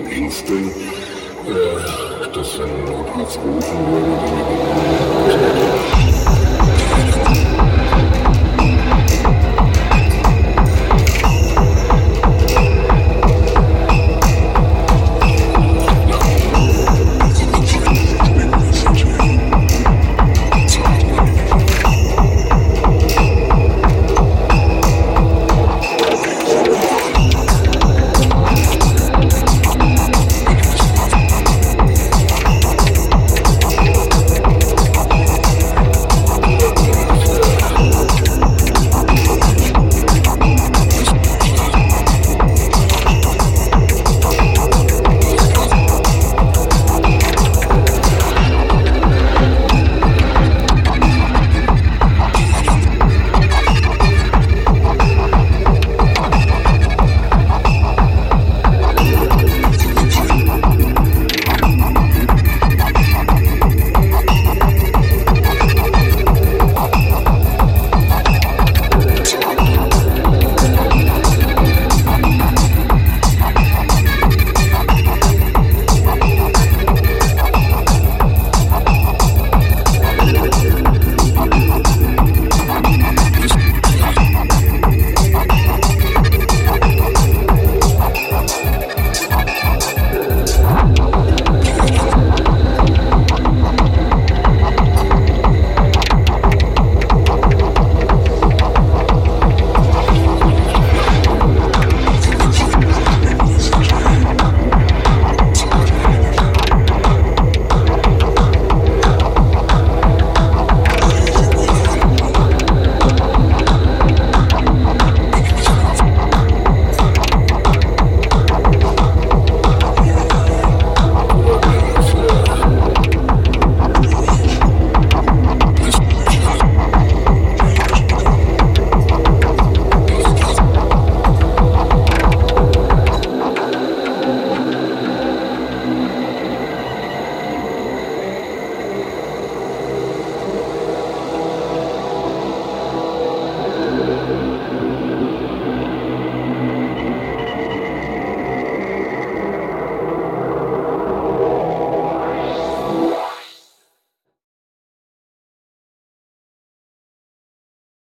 seiner äh, dass wenn ein Notarzt rufen würde, dann